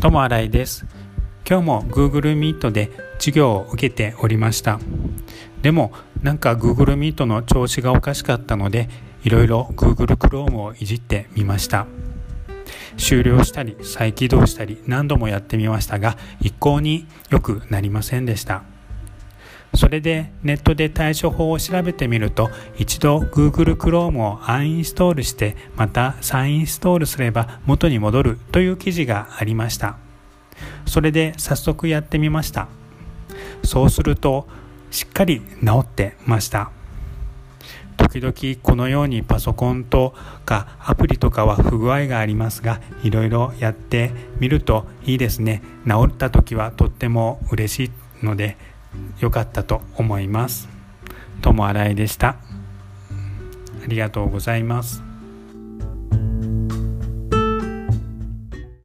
ともあらいです。今日も Google Meet で授業を受けておりました。でもなんか Google Meet の調子がおかしかったのでいろいろ Google Chrome をいじってみました。終了したり再起動したり何度もやってみましたが一向に良くなりませんでした。それでネットで対処法を調べてみると一度 Google Chrome をアンインストールしてまた再インストールすれば元に戻るという記事がありました。それで早速やってみました。そうするとしっかり治ってました。時々このようにパソコンとかアプリとかは不具合がありますがいろいろやってみるといいですね。治った時はとっても嬉しいので良かったと思います。ともあらいでした。ありがとうございます。